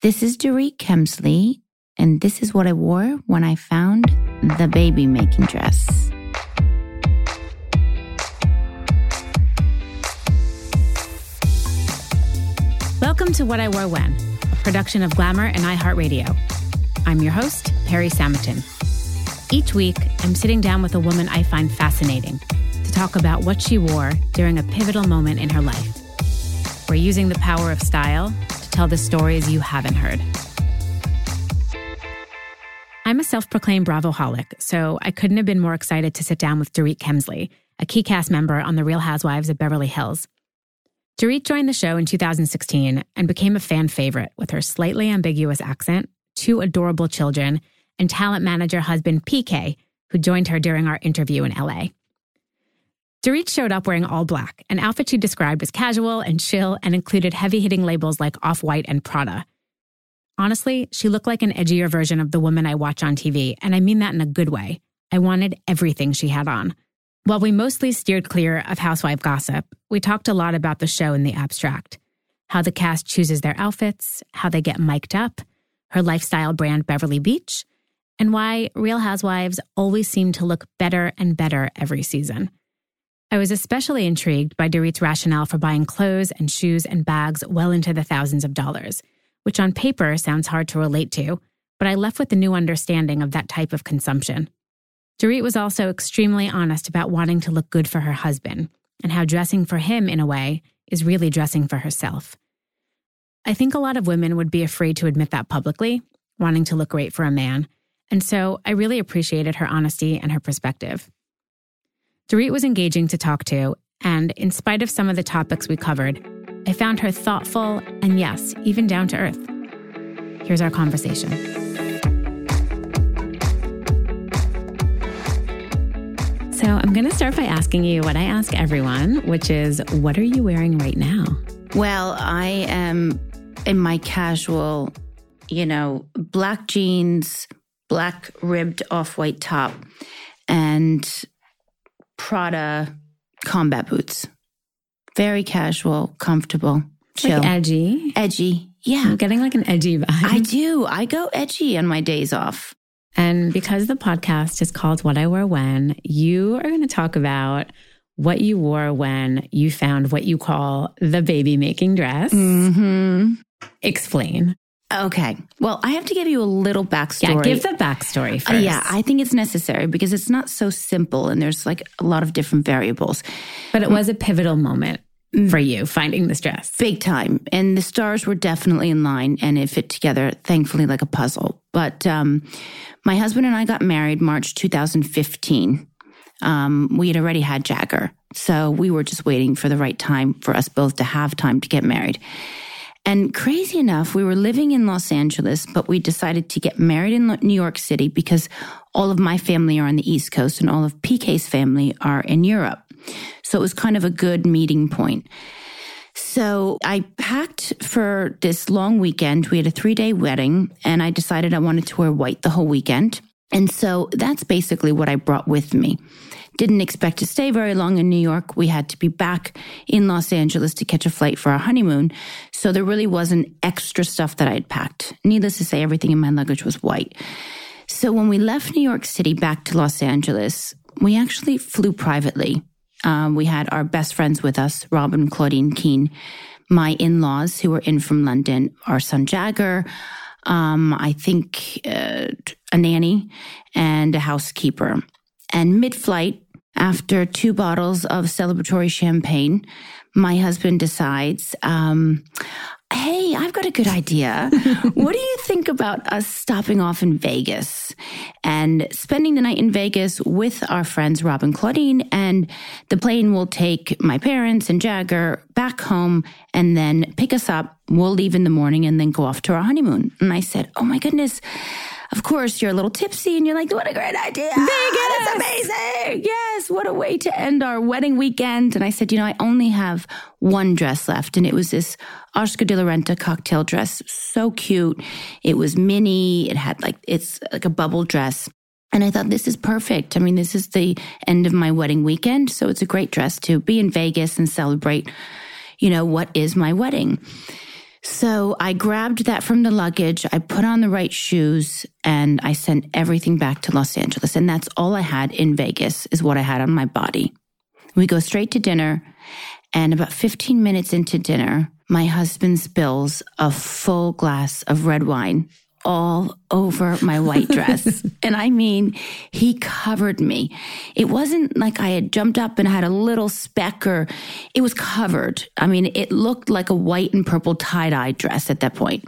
This is Dorit Kemsley, and this is what I wore when I found the baby making dress. Welcome to What I Wore When, production of Glamour and iHeartRadio. I'm your host, Perrie Samotin. Each week, I'm sitting down with a woman I find fascinating to talk about what she wore during a pivotal moment in her life. We're using the power of style tell the stories you haven't heard. I'm a self proclaimed Bravo holic, so I couldn't have been more excited to sit down with Dorit Kemsley, a key cast member on The Real Housewives of Beverly Hills. Dorit joined the show in 2016 and became a fan favorite with her slightly ambiguous accent, two adorable children, and talent manager husband PK, who joined her during our interview in LA. Dorit showed up wearing all black, an outfit she described as casual and chill and included heavy hitting labels like Off White and Prada. Honestly, she looked like an edgier version of the woman I watch on TV, and I mean that in a good way. I wanted everything she had on. While we mostly steered clear of housewife gossip, we talked a lot about the show in the abstract how the cast chooses their outfits, how they get mic'd up, her lifestyle brand Beverly Beach, and why Real Housewives always seem to look better and better every season. I was especially intrigued by Dorit's rationale for buying clothes and shoes and bags well into the thousands of dollars, which on paper sounds hard to relate to, but I left with a new understanding of that type of consumption. Dorit was also extremely honest about wanting to look good for her husband and how dressing for him, in a way, is really dressing for herself. I think a lot of women would be afraid to admit that publicly, wanting to look great for a man. And so I really appreciated her honesty and her perspective. Dorit was engaging to talk to, and in spite of some of the topics we covered, I found her thoughtful and, yes, even down to earth. Here's our conversation. So, I'm going to start by asking you what I ask everyone, which is what are you wearing right now? Well, I am in my casual, you know, black jeans, black ribbed off white top, and Prada combat boots. Very casual, comfortable, chill. Like edgy. edgy. Yeah. I'm getting like an edgy vibe. I do. I go edgy on my days off. And because the podcast is called What I Wore When, you are going to talk about what you wore when you found what you call the baby making dress. Mm-hmm. Explain. Okay. Well, I have to give you a little backstory. Yeah, give the backstory Uh, first. yeah, I think it's necessary because it's not so simple and there's like a lot of different variables. but it was a pivotal moment for you finding this dress. Big time. And the stars were definitely in line and it fit together, thankfully, like a puzzle. But um, my husband and I got married March 2015. Um, we had already had Jagger. So we were just waiting for the right time for us both to have time to get married. And crazy enough, we were living in Los Angeles, but we decided to get married in New York City because all of my family are on the East Coast and all of PK's family are in Europe. So it was kind of a good meeting point. So I packed for this long weekend. We had a three day wedding and I decided I wanted to wear white the whole weekend. And so that's basically what I brought with me. Didn't expect to stay very long in New York. We had to be back in Los Angeles to catch a flight for our honeymoon. So there really wasn't extra stuff that I'd packed. Needless to say, everything in my luggage was white. So when we left New York City back to Los Angeles, we actually flew privately. Um, we had our best friends with us, Robin Claudine Keene, my in laws who were in from London, our son Jagger, um, I think uh, a nanny, and a housekeeper. And mid flight, after two bottles of celebratory champagne, my husband decides, um, Hey, I've got a good idea. what do you think about us stopping off in Vegas and spending the night in Vegas with our friends Rob and Claudine? And the plane will take my parents and Jagger back home and then pick us up. We'll leave in the morning and then go off to our honeymoon. And I said, Oh my goodness. Of course, you're a little tipsy and you're like, what a great idea. Vegas! That's amazing. Yes. What a way to end our wedding weekend. And I said, you know, I only have one dress left. And it was this Oscar de la Renta cocktail dress. So cute. It was mini. It had like, it's like a bubble dress. And I thought, this is perfect. I mean, this is the end of my wedding weekend. So it's a great dress to be in Vegas and celebrate, you know, what is my wedding. So I grabbed that from the luggage. I put on the right shoes and I sent everything back to Los Angeles. And that's all I had in Vegas is what I had on my body. We go straight to dinner. And about 15 minutes into dinner, my husband spills a full glass of red wine all over my white dress. and I mean, he covered me. It wasn't like I had jumped up and had a little speck or it was covered. I mean, it looked like a white and purple tie dye dress at that point.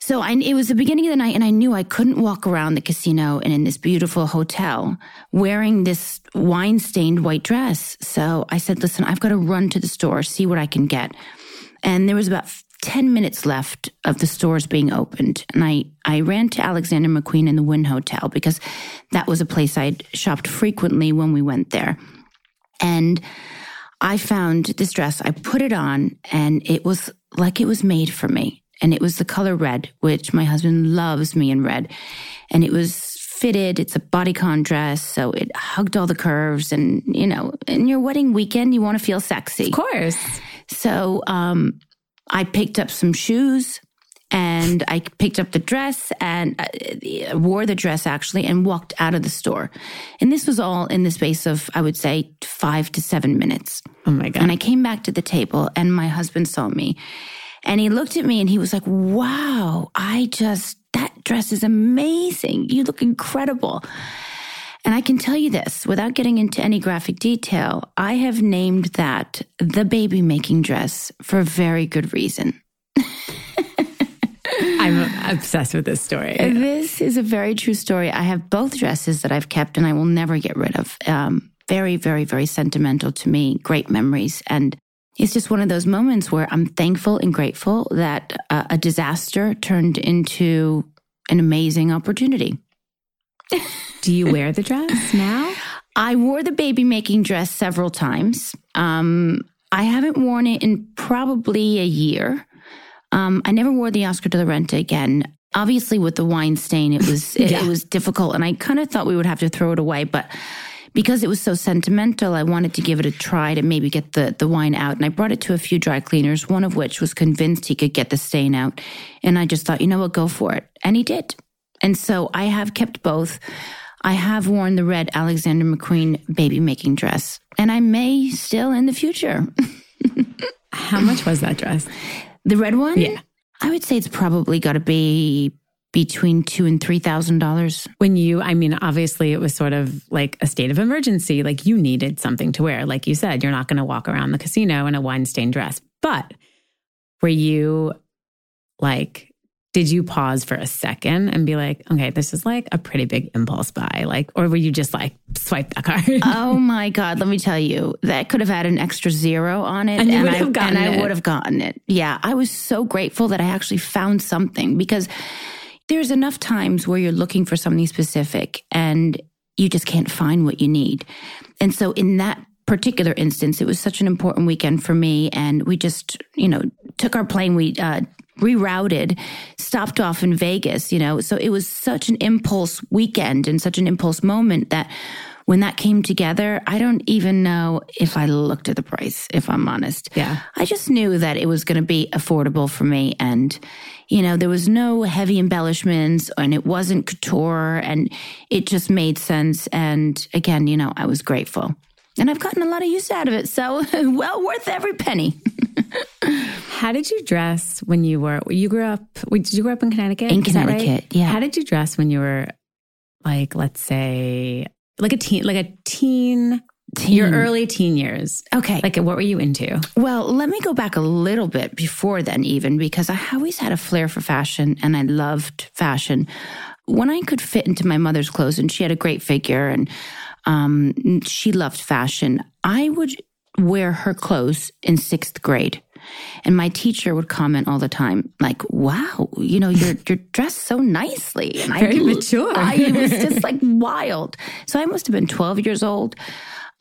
So I, it was the beginning of the night and I knew I couldn't walk around the casino and in this beautiful hotel wearing this wine stained white dress. So I said, listen, I've got to run to the store, see what I can get. And there was about 10 minutes left of the stores being opened. And I, I ran to Alexander McQueen in the Wynn Hotel because that was a place I'd shopped frequently when we went there. And I found this dress, I put it on, and it was like it was made for me. And it was the color red, which my husband loves me in red. And it was fitted. It's a bodycon dress, so it hugged all the curves. And, you know, in your wedding weekend, you want to feel sexy. Of course. So um, I picked up some shoes and I picked up the dress and uh, wore the dress actually and walked out of the store. And this was all in the space of, I would say, five to seven minutes. Oh my God. And I came back to the table and my husband saw me and he looked at me and he was like, wow, I just, that dress is amazing. You look incredible. And I can tell you this without getting into any graphic detail, I have named that the baby making dress for a very good reason. I'm obsessed with this story. This is a very true story. I have both dresses that I've kept and I will never get rid of. Um, very, very, very sentimental to me, great memories. And it's just one of those moments where I'm thankful and grateful that uh, a disaster turned into an amazing opportunity. Do you wear the dress now? I wore the baby making dress several times. Um, I haven't worn it in probably a year. Um, I never wore the Oscar de la Renta again. Obviously, with the wine stain, it was it, yeah. it was difficult, and I kind of thought we would have to throw it away. But because it was so sentimental, I wanted to give it a try to maybe get the the wine out. And I brought it to a few dry cleaners, one of which was convinced he could get the stain out. And I just thought, you know what, go for it, and he did. And so I have kept both. I have worn the red Alexander McQueen baby making dress, and I may still in the future. How much was that dress? The red one? Yeah. I would say it's probably got to be between two and three thousand dollars. When you, I mean, obviously it was sort of like a state of emergency. Like you needed something to wear. Like you said, you're not going to walk around the casino in a wine stained dress. But were you like did you pause for a second and be like, okay, this is like a pretty big impulse buy? Like, or were you just like, swipe that card? oh my God. Let me tell you, that could have had an extra zero on it. And, and, I, and I would have gotten it. Yeah. I was so grateful that I actually found something because there's enough times where you're looking for something specific and you just can't find what you need. And so in that particular instance, it was such an important weekend for me. And we just, you know, took our plane. We uh, rerouted, stopped off in Vegas, you know. So it was such an impulse weekend and such an impulse moment that when that came together, I don't even know if I looked at the price, if I'm honest. Yeah. I just knew that it was going to be affordable for me. And, you know, there was no heavy embellishments and it wasn't couture and it just made sense. And again, you know, I was grateful. And I've gotten a lot of use out of it. So well worth every penny. How did you dress when you were, you grew up, did you grow up in Connecticut? In Connecticut, right? yeah. How did you dress when you were like, let's say, like a teen, like a teen, teen. your early teen years? Okay. Like what were you into? Well, let me go back a little bit before then, even because I always had a flair for fashion and I loved fashion. When I could fit into my mother's clothes and she had a great figure and um, she loved fashion, I would wear her clothes in sixth grade. And my teacher would comment all the time, like, wow, you know, you're, you're dressed so nicely. And Very I, mature. I, it was just like wild. So I must have been 12 years old.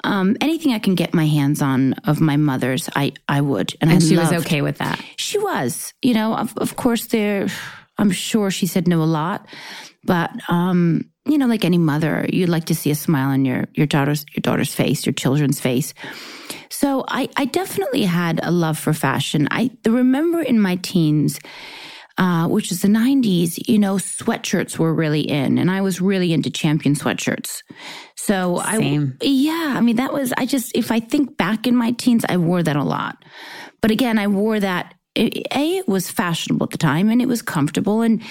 Um, anything I can get my hands on of my mother's, I, I would. And, and I she loved. was okay with that. She was, you know, of, of course there, I'm sure she said no a lot, but, um, you know, like any mother, you'd like to see a smile on your, your daughter's, your daughter's face, your children's face. So I, I definitely had a love for fashion. I remember in my teens, uh, which is the 90s, you know, sweatshirts were really in, and I was really into champion sweatshirts. So Same. I, yeah, I mean, that was, I just, if I think back in my teens, I wore that a lot. But again, I wore that, A, it was fashionable at the time and it was comfortable. And,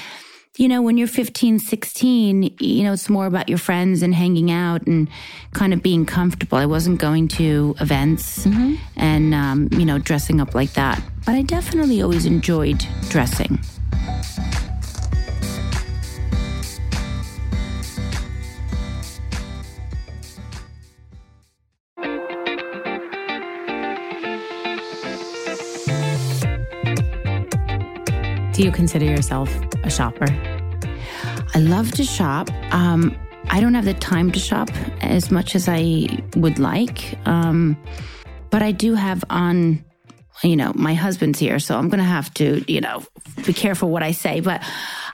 you know, when you're 15, 16, you know, it's more about your friends and hanging out and kind of being comfortable. I wasn't going to events mm-hmm. and, um, you know, dressing up like that. But I definitely always enjoyed dressing. Do you consider yourself a shopper? I love to shop. Um, I don't have the time to shop as much as I would like. Um, but I do have on, you know, my husband's here, so I'm going to have to, you know, be careful what I say. But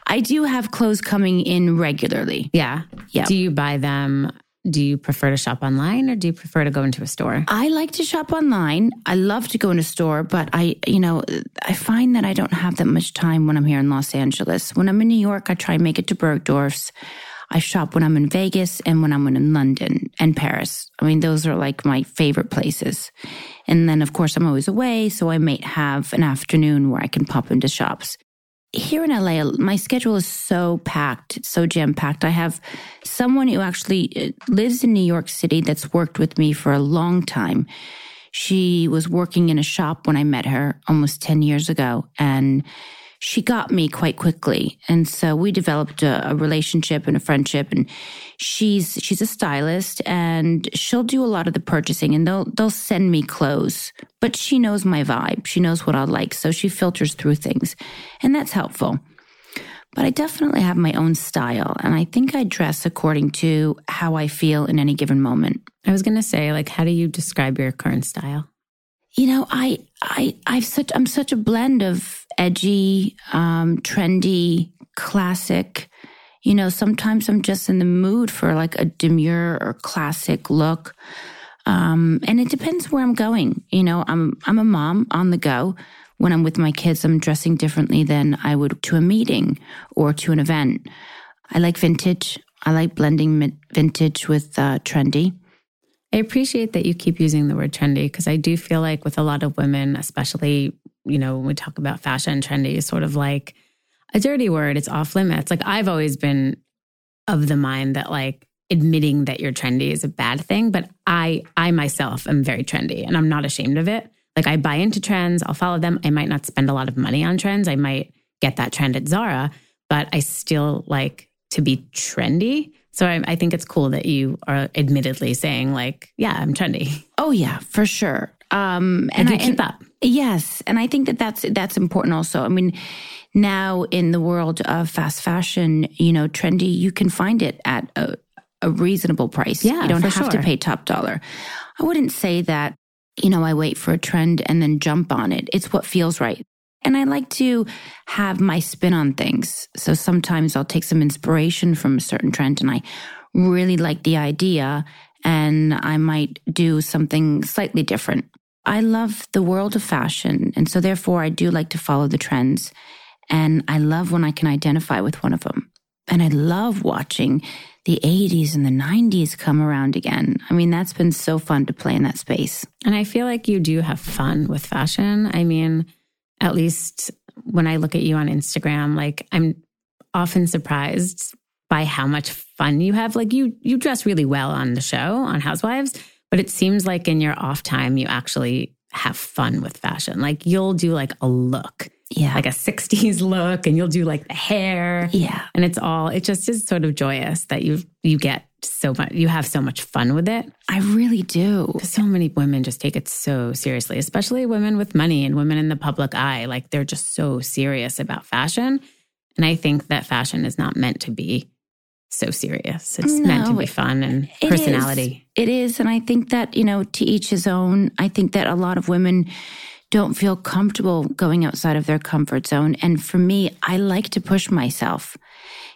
I do have clothes coming in regularly. Yeah. Yeah. Do you buy them do you prefer to shop online or do you prefer to go into a store? I like to shop online. I love to go in a store, but I, you know, I find that I don't have that much time when I'm here in Los Angeles. When I'm in New York, I try and make it to Bergdorf's. I shop when I'm in Vegas and when I'm in London and Paris. I mean, those are like my favorite places. And then, of course, I'm always away, so I might have an afternoon where I can pop into shops here in LA, my schedule is so packed, so jam packed. I have someone who actually uh, lives in New York City that's worked with me for a long time. She was working in a shop when I met her almost 10 years ago. And she got me quite quickly. And so we developed a, a, relationship and a friendship and she's she's a stylist and she'll do a lot of the purchasing and they'll they'll send me clothes. But she knows my vibe. She knows what I like. So she filters through things. And that's helpful. But I definitely have my own style and I think I dress according to how I feel in any given moment. I was going to say like how do you describe your current style? You know, I I I've such I'm such a blend of edgy, um, trendy, classic. You know, sometimes I'm just in the mood for like a demure or classic look. Um, and it depends where I'm going. You know, I'm I'm a mom on the go. When I'm with my kids, I'm dressing differently than I would to a meeting or to an event. I like vintage. I like blending vintage with uh, trendy. I appreciate that you keep using the word trendy because I do feel like with a lot of women, especially you know, when we talk about fashion, trendy is sort of like a dirty word. It's off limits. Like I've always been of the mind that like admitting that you're trendy is a bad thing, but I I myself am very trendy and I'm not ashamed of it. Like I buy into trends, I'll follow them. I might not spend a lot of money on trends. I might get that trend at Zara, but I still like to be trendy. So I, I think it's cool that you are admittedly saying like, yeah, I'm trendy. Oh yeah, for sure. Um, and, and I keep and, up. Yes, and I think that that's that's important also. I mean, now in the world of fast fashion, you know, trendy, you can find it at a, a reasonable price. Yeah, you don't have sure. to pay top dollar. I wouldn't say that, you know, I wait for a trend and then jump on it. It's what feels right. And I like to have my spin on things. So sometimes I'll take some inspiration from a certain trend and I really like the idea and I might do something slightly different. I love the world of fashion. And so therefore I do like to follow the trends. And I love when I can identify with one of them. And I love watching the 80s and the 90s come around again. I mean, that's been so fun to play in that space. And I feel like you do have fun with fashion. I mean, at least when I look at you on Instagram, like I'm often surprised by how much fun you have. Like you you dress really well on the show on Housewives, but it seems like in your off time, you actually have fun with fashion. Like you'll do like a look. Yeah. Like a 60s look and you'll do like the hair. Yeah. And it's all, it just is sort of joyous that you, you get so much, you have so much fun with it. I really do. So many women just take it so seriously, especially women with money and women in the public eye. Like they're just so serious about fashion. And I think that fashion is not meant to be so serious. It's no, meant to be fun and personality. It is. it is. And I think that, you know, to each his own. I think that a lot of women don't feel comfortable going outside of their comfort zone. And for me, I like to push myself.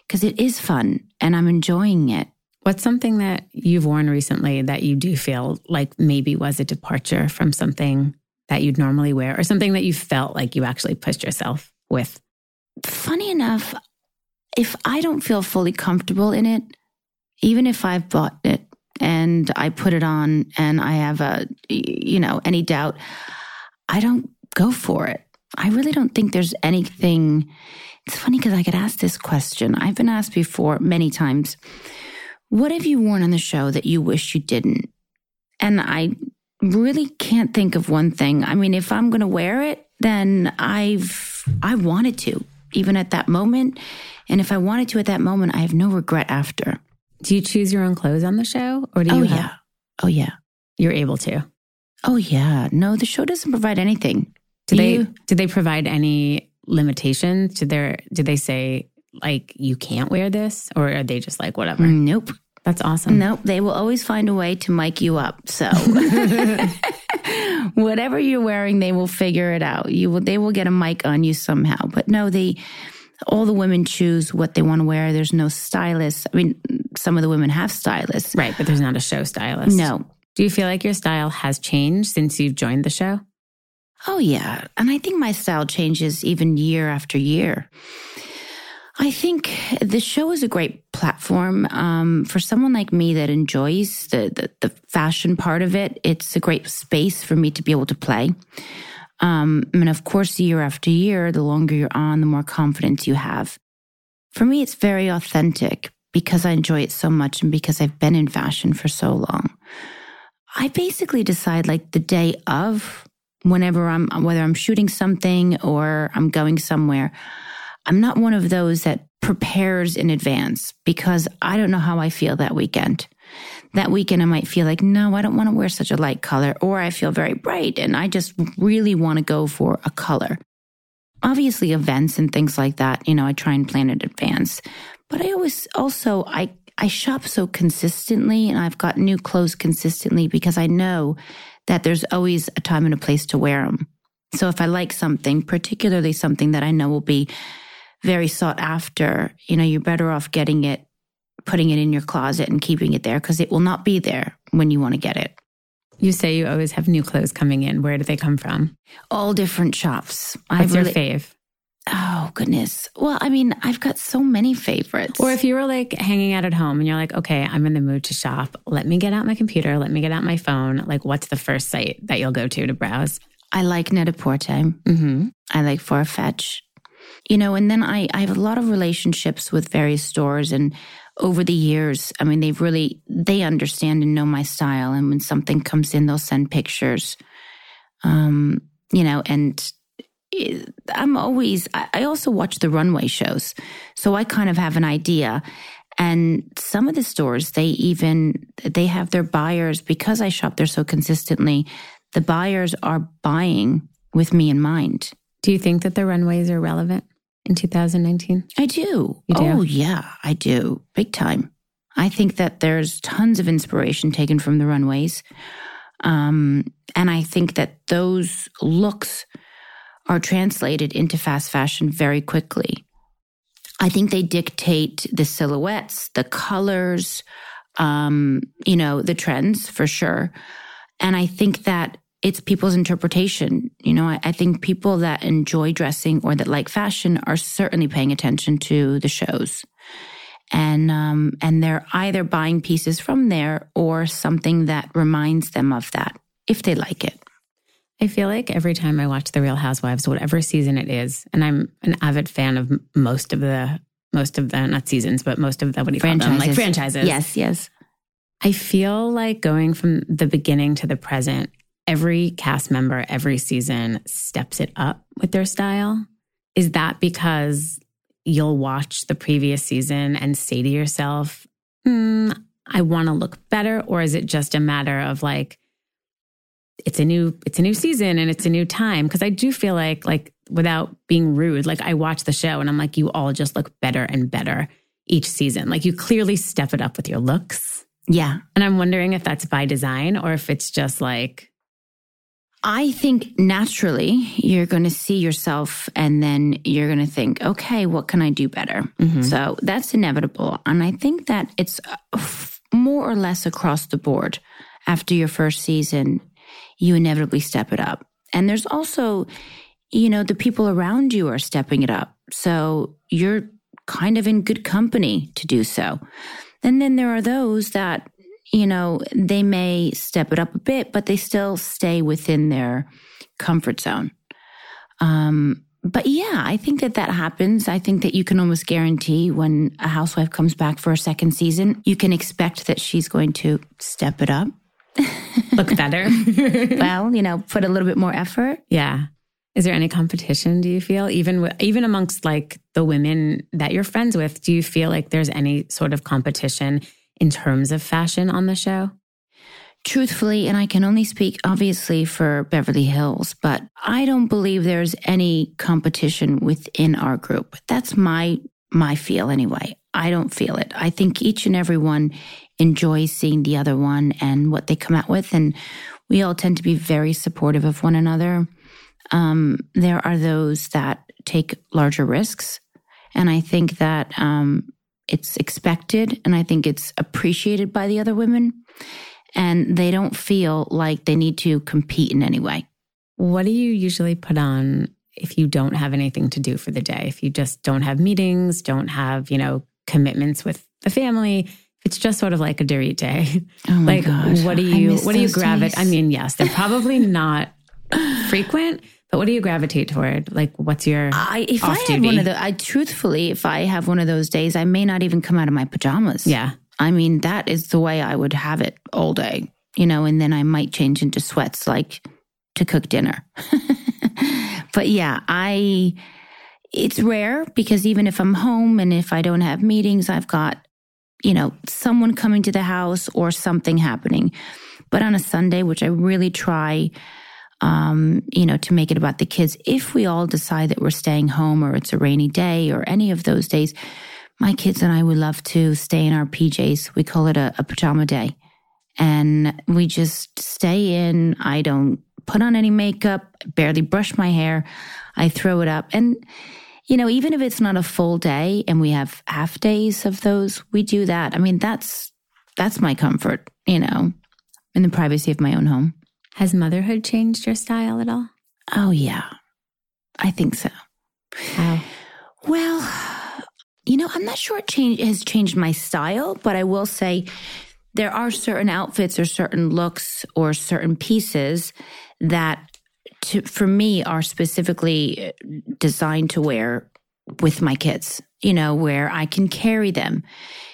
because it is fun and I'm enjoying it. What's something that you've worn recently that you do feel like maybe was a departure from something that you'd normally wear or something that you felt like you actually pushed yourself with? Funny enough, if I don't feel fully comfortable in it, even if I've bought it and I put it on and I have a, you know, any doubt, I don't go for it. I really don't think there's anything. It's funny because I get asked this question. I've been asked before many times what have you worn on the show that you wish you didn't? And I really can't think of one thing. I mean, if I'm going to wear it, then I've, I wanted to, even at that moment. And if I wanted to at that moment, I have no regret after. Do you choose your own clothes on the show or do you? Oh, have, yeah. Oh, yeah. You're able to. Oh, yeah. No, the show doesn't provide anything. Do they, do they provide any limitations? Do they, do they say like you can't wear this or are they just like whatever? Nope. That's awesome. Nope, they will always find a way to mic you up. So whatever you're wearing, they will figure it out. You will they will get a mic on you somehow. But no, they all the women choose what they want to wear. There's no stylist. I mean, some of the women have stylists. Right, but there's not a show stylist. No. Do you feel like your style has changed since you've joined the show? Oh yeah. And I think my style changes even year after year. I think the show is a great platform um, for someone like me that enjoys the, the the fashion part of it. It's a great space for me to be able to play. Um, and of course, year after year, the longer you're on, the more confidence you have. For me, it's very authentic because I enjoy it so much and because I've been in fashion for so long. I basically decide like the day of whenever I'm, whether I'm shooting something or I'm going somewhere. I'm not one of those that prepares in advance because I don't know how I feel that weekend. That weekend, I might feel like, no, I don't want to wear such a light color, or I feel very bright and I just really want to go for a color. Obviously, events and things like that, you know, I try and plan in advance. But I always also, I, I shop so consistently and I've got new clothes consistently because I know that there's always a time and a place to wear them. So if I like something, particularly something that I know will be very sought after, you know, you're better off getting it, putting it in your closet and keeping it there because it will not be there when you want to get it. You say you always have new clothes coming in. Where do they come from? All different shops. What's I your really, fave? oh goodness. Well, I mean, I've got so many favorites. Or if you were like hanging out at home and you're like, okay, I'm in the mood to shop. Let me get out my computer. Let me get out my phone. Like, what's the first site that you'll go to to browse? I like Net-a-Porter. Mm-hmm. I like Farfetch. You know, and then I, I have a lot of relationships with various stores and over the years, I mean, they've really, they understand and know my style. And when something comes in, they'll send pictures. Um, you know, and I'm always, I I also watch the runway shows. So I kind of have an idea. And some of the stores, they even, they have their buyers because I shop there so consistently. The buyers are buying with me in mind. Do you think that the runways are relevant in 2019? I do. Do? Oh, yeah, I do. Big time. I think that there's tons of inspiration taken from the runways. Um, and I think that those looks are translated into fast fashion very quickly. I think they dictate the silhouettes, the colors, um, you know, the trends for sure. And I think that it's people's interpretation. You know, I, I think people that enjoy dressing or that like fashion are certainly paying attention to the shows. And um, and they're either buying pieces from there or something that reminds them of that, if they like it. I feel like every time I watch The Real Housewives, whatever season it is, and I'm an avid fan of most of the most of the not seasons, but most of the what do you call them? Like franchises. Yes, yes. I feel like going from the beginning to the present, every cast member, every season steps it up with their style. Is that because you'll watch the previous season and say to yourself, hmm, I want to look better? Or is it just a matter of like, it's a new it's a new season and it's a new time because i do feel like like without being rude like i watch the show and i'm like you all just look better and better each season like you clearly step it up with your looks Yeah. and i'm wondering if that's by design or if it's just like I think naturally you're going to see yourself and then you're going to think, okay, what can I do better? Mm-hmm. So that's inevitable. And I think that it's uh, more or less across the board. After your first season, you inevitably step it up. And there's also, you know, the people around you are stepping it up. So you're kind of in good company to do so. And then there are those that you know, they may step it up a bit, but they still stay within their comfort zone. Um, but yeah, I think that that happens. I think that you can almost guarantee when a housewife comes back for a second season, you can expect that she's going to step it up. Look better. well, you know, put a little bit more effort. Yeah. Is there any competition, do you feel? Even even amongst like the women that you're friends with, do you feel like there's any sort of competition in terms of fashion on the show? Truthfully, and I can only speak obviously for Beverly Hills, but I don't believe there's any competition within our group. That's my my feel anyway. I don't feel it. I think each and every one enjoys seeing the other one and what they come out with and we all tend to be very supportive of one another. Um, there are those that take larger risks. And I think that um, it's expected and I think it's appreciated by the other women. And they don't feel like they need to compete in any way. What do you usually put on if you don't have anything to do for the day? If you just don't have meetings, don't have, you know, commitments with the family, it's just sort of like a Dorit day. Oh my like gosh. what do you what do you gravitate? I mean, yes, they're probably not frequent, what do you gravitate toward? Like, what's your I, if I had one of the, I truthfully, if I have one of those days, I may not even come out of my pajamas. Yeah, I mean that is the way I would have it all day, you know, and then I might change into sweats like to cook dinner. but yeah, I. It's rare because even if I'm home and if I don't have meetings, I've got, you know, someone coming to the house or something happening. But on a Sunday, which I really try um, you know, to make it about the kids. If we all decide that we're staying home or it's a rainy day or any of those days, my kids and I would love to stay in our PJs. We call it a, a pajama day. And we just stay in. I don't put on any makeup, barely brush my hair. I throw it up. And, you know, even if it's not a full day and we have half days of those, we do that. I mean, that's, that's my comfort, you know, in the privacy of my own home. Has motherhood changed your style at all? Oh, yeah. I think so. How? Well, you know, I'm not sure it change, has changed my style, but I will say there are certain outfits or certain looks or certain pieces that to, for me are specifically uh, designed to wear with my kids, you know, where I can carry them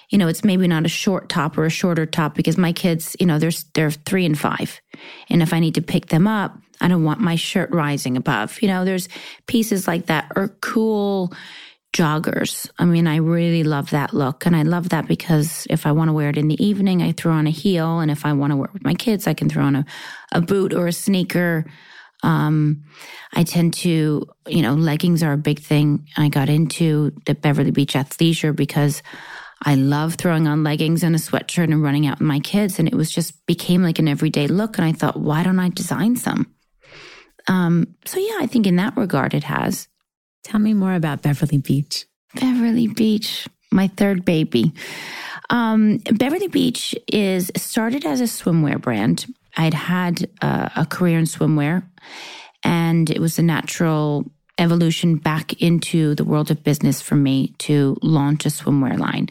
you know, it's maybe not a short top or a shorter top because my kids, you know, they're, they're three and five. And if I need to pick them up, I don't want my shirt rising above. You know, there's pieces like that or cool joggers. I mean, I really love that look. And I love that because if I want to wear it in the evening, I throw on a heel. And if I want to wear it with my kids, I can throw on a, a boot or a sneaker. Um, I tend to, you know, leggings are a big thing. I got into the Beverly Beach athleisure because I love throwing on leggings and a sweatshirt and running out with my kids. And it was just became like an everyday look. And I thought, why don't I design some? Um, so yeah, I think in that regard it has. Tell me more about Beverly Beach. Beverly Beach, my third baby. Um, Beverly Beach is started as a swimwear brand. I'd had uh, a career in swimwear and it was a natural evolution back into the world of business for me to launch a swimwear line.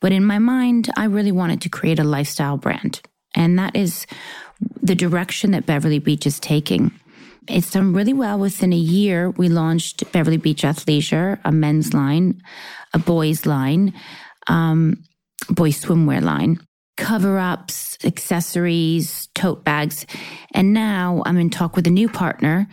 But in my mind, I really wanted to create a lifestyle brand. And that is the direction that Beverly Beach is taking. It's done really well. Within a year, we launched Beverly Beach Athleisure, a men's line, a boys line, um, boys swimwear line, cover ups, accessories, tote bags. And now I'm in talk with a new partner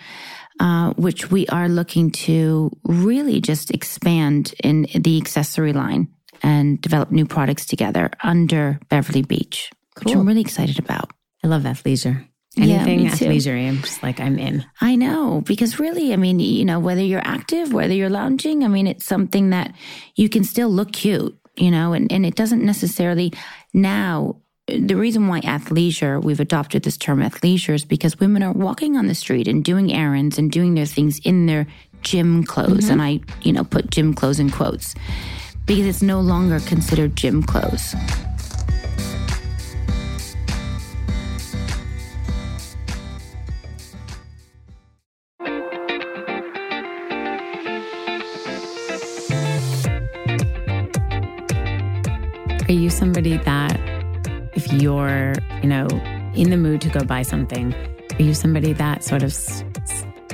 uh, which we are looking to really just expand in the accessory line and develop new products together under Beverly Beach, cool. which I'm really excited about. I love athleisure. Anything yeah, athleisure, I'm just like, I'm in. I know, because really, I mean, you know, whether you're active, whether you're lounging, I mean, it's something that you can still look cute, you know, and, and it doesn't necessarily now the reason why athleisure, we've adopted this term athleisure, is because women are walking on the street and doing errands and doing their things in their gym clothes. Mm-hmm. And I, you know, put gym clothes in quotes because it's no longer considered gym clothes. Are you somebody that if you're, you know, in the mood to go buy something, are you somebody that sort of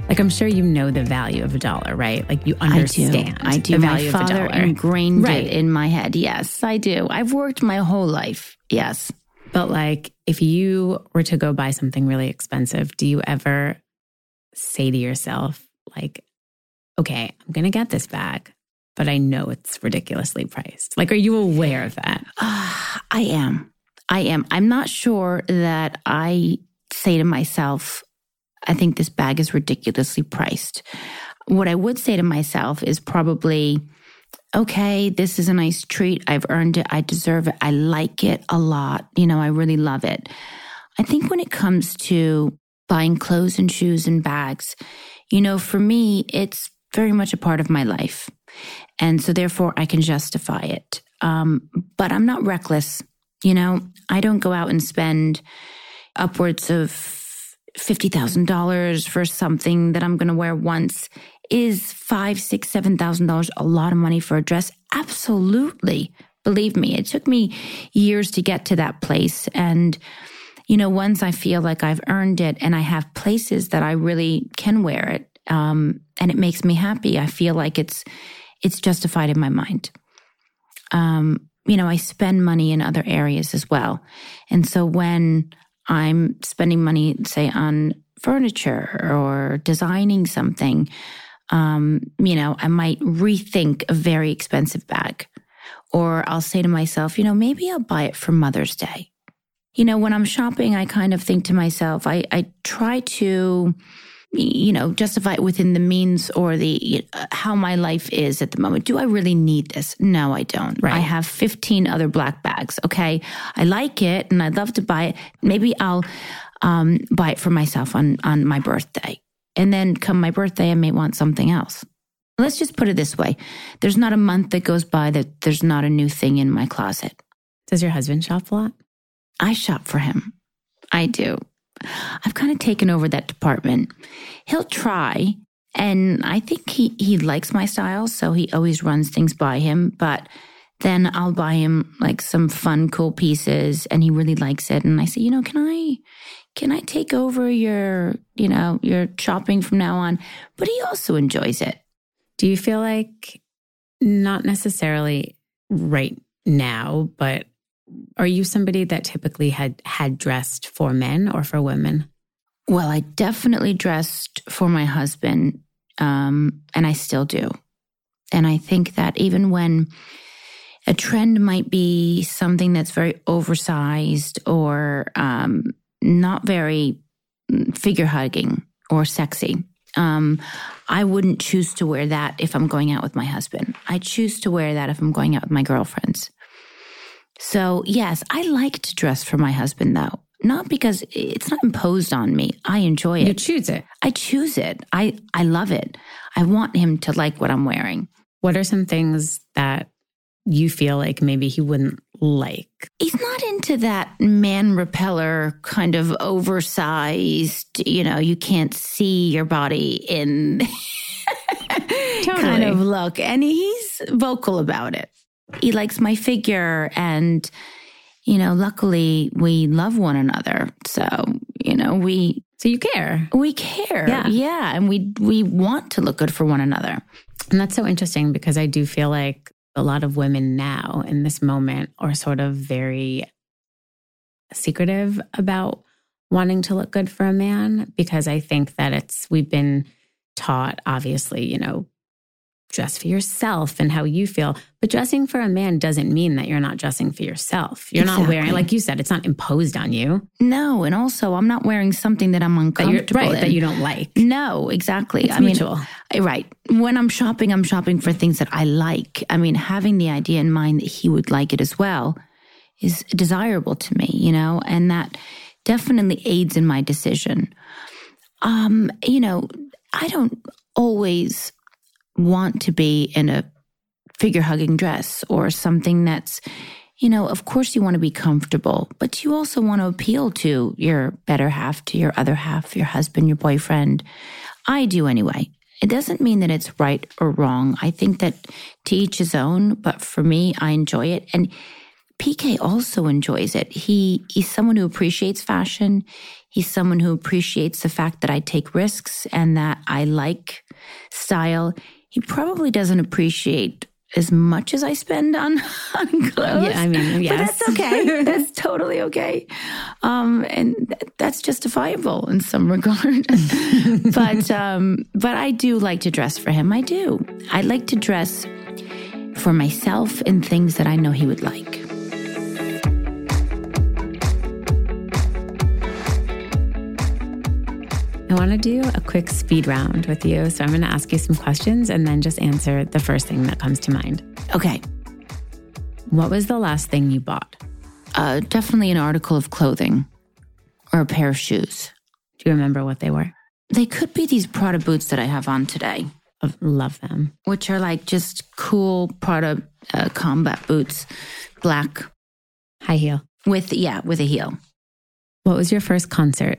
like I'm sure you know the value of a dollar, right? Like you understand. I do. I do. The value my father of a dollar. ingrained right. it in my head. Yes, I do. I've worked my whole life. Yes. But like if you were to go buy something really expensive, do you ever say to yourself like, okay, I'm going to get this bag, but I know it's ridiculously priced. Like, are you aware of that? Uh, I am. I am. I'm not sure that I say to myself, I think this bag is ridiculously priced. What I would say to myself is probably, okay, this is a nice treat. I've earned it. I deserve it. I like it a lot. You know, I really love it. I think when it comes to buying clothes and shoes and bags, you know, for me, it's very much a part of my life. And so therefore I can justify it. Um, but I'm not reckless. You know, I don't go out and spend upwards of $50,000 for something that I'm going to wear once. Is five, six, seven thousand dollars a lot of money for a dress? Absolutely. Believe me, it took me years to get to that place. And, you know, once I feel like I've earned it and I have places that I really can wear it, um, and it makes me happy, I feel like it's, it's justified in my mind. Um, you know, I spend money in other areas as well. And so when I'm spending money, say, on furniture or designing something, um, you know, I might rethink a very expensive bag. Or I'll say to myself, you know, maybe I'll buy it for Mother's Day. You know, when I'm shopping, I kind of think to myself, I, I try to you know, justify it within the means or the uh, how my life is at the moment. Do I really need this? No, I don't. Right. I have 15 other black bags. Okay. I like it and I'd love to buy it. Maybe I'll um, buy it for myself on, on my birthday. And then come my birthday, I may want something else. Let's just put it this way. There's not a month that goes by that there's not a new thing in my closet. Does your husband shop a lot? I shop for him. I do. I've kind of taken over that department. He'll try, and I think he, he likes my style, so he always runs things by him. But then I'll buy him like some fun, cool pieces, and he really likes it. And I say, you know, can I can I take over your, you know, your shopping from now on? But he also enjoys it. Do you feel like not necessarily right now, but are you somebody that typically had had dressed for men or for women? Well, I definitely dressed for my husband, um, and I still do. And I think that even when a trend might be something that's very oversized or um, not very figure hugging or sexy, um, I wouldn't choose to wear that if I'm going out with my husband. I choose to wear that if I'm going out with my girlfriends. So, yes, I like to dress for my husband though. Not because it's not imposed on me. I enjoy it. You choose it. I choose it. I I love it. I want him to like what I'm wearing. What are some things that you feel like maybe he wouldn't like? He's not into that man repeller kind of oversized, you know, you can't see your body in totally. kind of look. And he's vocal about it he likes my figure and you know luckily we love one another. So you know we so you care. we care. Yeah. Yeah. And we we want to look good for one another. And that's so interesting because i do feel like a lot of women now in this moment are sort of very secretive about wanting to look good for a man because i think that it's we've been taught obviously you know dress for yourself and how you feel. But dressing for a man doesn't mean that you're not dressing for yourself. You're exactly. not wearing, like you said, it's not imposed on you. No. And also, I'm not wearing something that I'm uncomfortable that right, in. that you don't like. No, exactly. It's I mutual. mean, right. When I'm shopping, I'm shopping for things that I like. I mean, having the idea in mind that he would like it as well is desirable to me, you know, and that definitely aids in my decision. Um, you know, I don't always want to be in a figure hugging dress or something that's, you know, of course you want to be comfortable, but you also want to appeal to your better half, to your other half, your husband, your boyfriend. I do anyway. It doesn't mean that it's right or wrong. I think that to each his own, but for me, I enjoy it. And PK also enjoys it. He he's someone who appreciates fashion. He's someone who appreciates the fact that I take risks and that I like style. He probably doesn't appreciate as much as I spend on, on clothes. Yeah, I mean, yes. But that's okay. that's totally okay. Um, and th- that's justifiable in some regard. but, um, but I do like to dress for him. I do. I like to dress for myself in things that I know he would like. I want to do a quick speed round with you. So I'm going to ask you some questions and then just answer the first thing that comes to mind. Okay. What was the last thing you bought? Uh, definitely an article of clothing or a pair of shoes. Do you remember what they were? They could be these Prada boots that I have on today, I love them. which are like just cool Prada uh, combat boots, black High heel. with, yeah, with a heel. What was your first concert?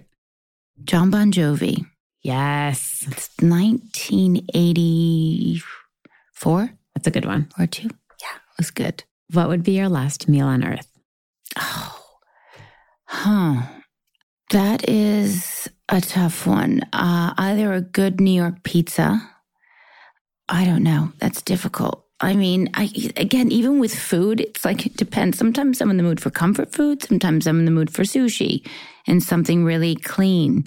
Jon Bon Jovi. Yes. It's 1984 That's a good one. or two. Yeah, it was good. What would be your last meal on earth? Oh, huh. That is a tough one. Uh, either a good New York pizza. I don't know. That's difficult. I mean, I again, even with food, it's like it depends. Sometimes I'm in the mood for comfort food. Sometimes I'm in the mood for sushi and something really clean.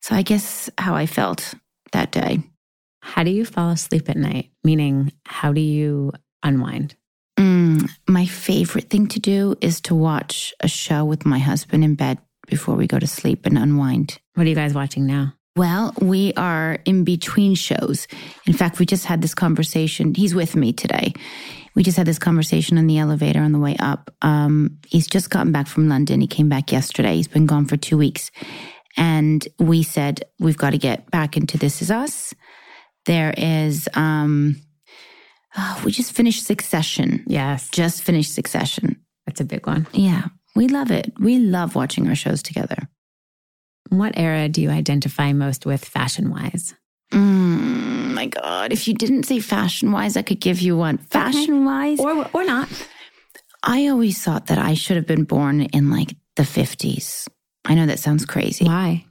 So I guess how I felt that day. How do you fall asleep at night? Meaning, how do you unwind? Mm, my favorite thing to do is to watch a show with my husband in bed before we go to sleep and unwind. What are you guys watching now? Well, we are in between shows. In fact, we just had this conversation. He's with me today. We just had this conversation in the elevator on the way up. Um, he's just gotten back from London. He came back yesterday. He's been gone for two weeks. And we said, we've got to get back into This Is Us. There is, um, oh, we just finished Succession. Yes. Just finished Succession. That's a big one. Yeah, we love it. We love watching our shows together. What era do you identify most with fashion wise? Mm, my God. If you didn't say fashion wise, I could give you one. Fashion wise, Or, or not. I always thought that I should have been born in like the 50s. I know that sounds crazy. Why?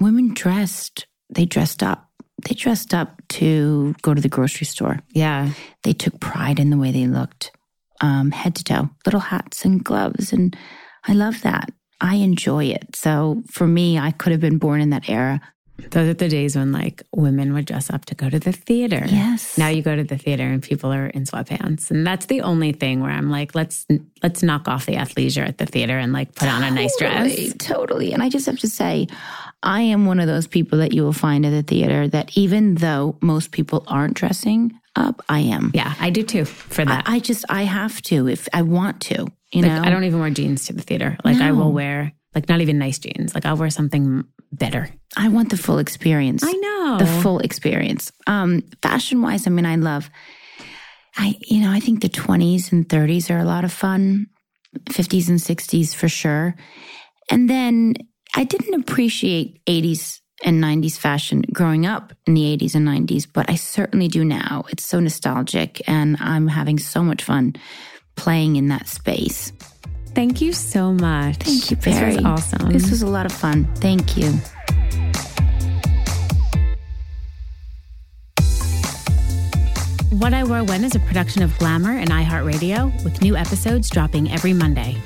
Women dressed, they dressed up. They dressed up to go to the grocery store. Yeah. They took pride in the way they looked, um, head to toe, little hats and gloves. And I love that. I enjoy it. So for me, I could have been born in that era. Those are the days when like women would dress up to go to the theater. Yes. Now you go to the theater and people are in sweatpants. And that's the only thing where I'm like, let's let's knock off the athleisure at the theater and like put on a nice Totally, dress. Totally. And I just have to say, I am one of those people that you will find at the theater that even though most people aren't dressing up, I am. Yeah, I do too for that. I, I just, I have to if I want to, you like know? I don't even wear jeans to the theater. Like I will wear like not even nice jeans. Like I'll wear something better. I want the full experience. I know. The full experience. Um, fashion wise, I mean, I love, I, you know, I think the 20s and 30s are a lot of fun, 50s and 60s for sure. And then I didn't appreciate 80s and 90s fashion growing up in the 80s and 90s, but I certainly do now. It's so nostalgic and I'm having so much fun playing in that space. Thank you so much. Thank you, This Barry. was awesome. This was a lot of fun. Thank you. What I Wore When is a production of Glamour and iHeartRadio with new episodes dropping every Monday.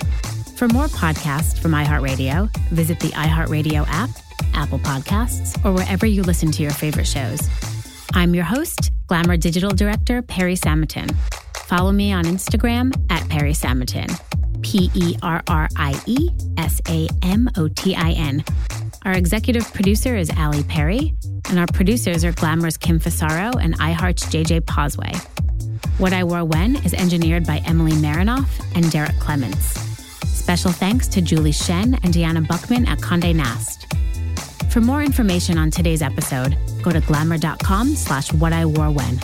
For more podcasts from iHeartRadio, visit the iHeartRadio app, Apple Podcasts, or wherever you listen to your favorite shows. I'm your host, Glamour Digital Director Perrie Samotin. Follow me on Instagram at Perrie Samotin. P E R R I E S A M O T I N. Our executive producer is Ali Perry, and our producers are Glamour's Kim Fasaro and iHeart's JJ Posway. What I Wore When is engineered by Emily Marinoff and Derek Clements. Special thanks to Julie Shen and Deanna Buckman at Conde Nast. For more information on today's episode, go to glamour.com slash what I wore when.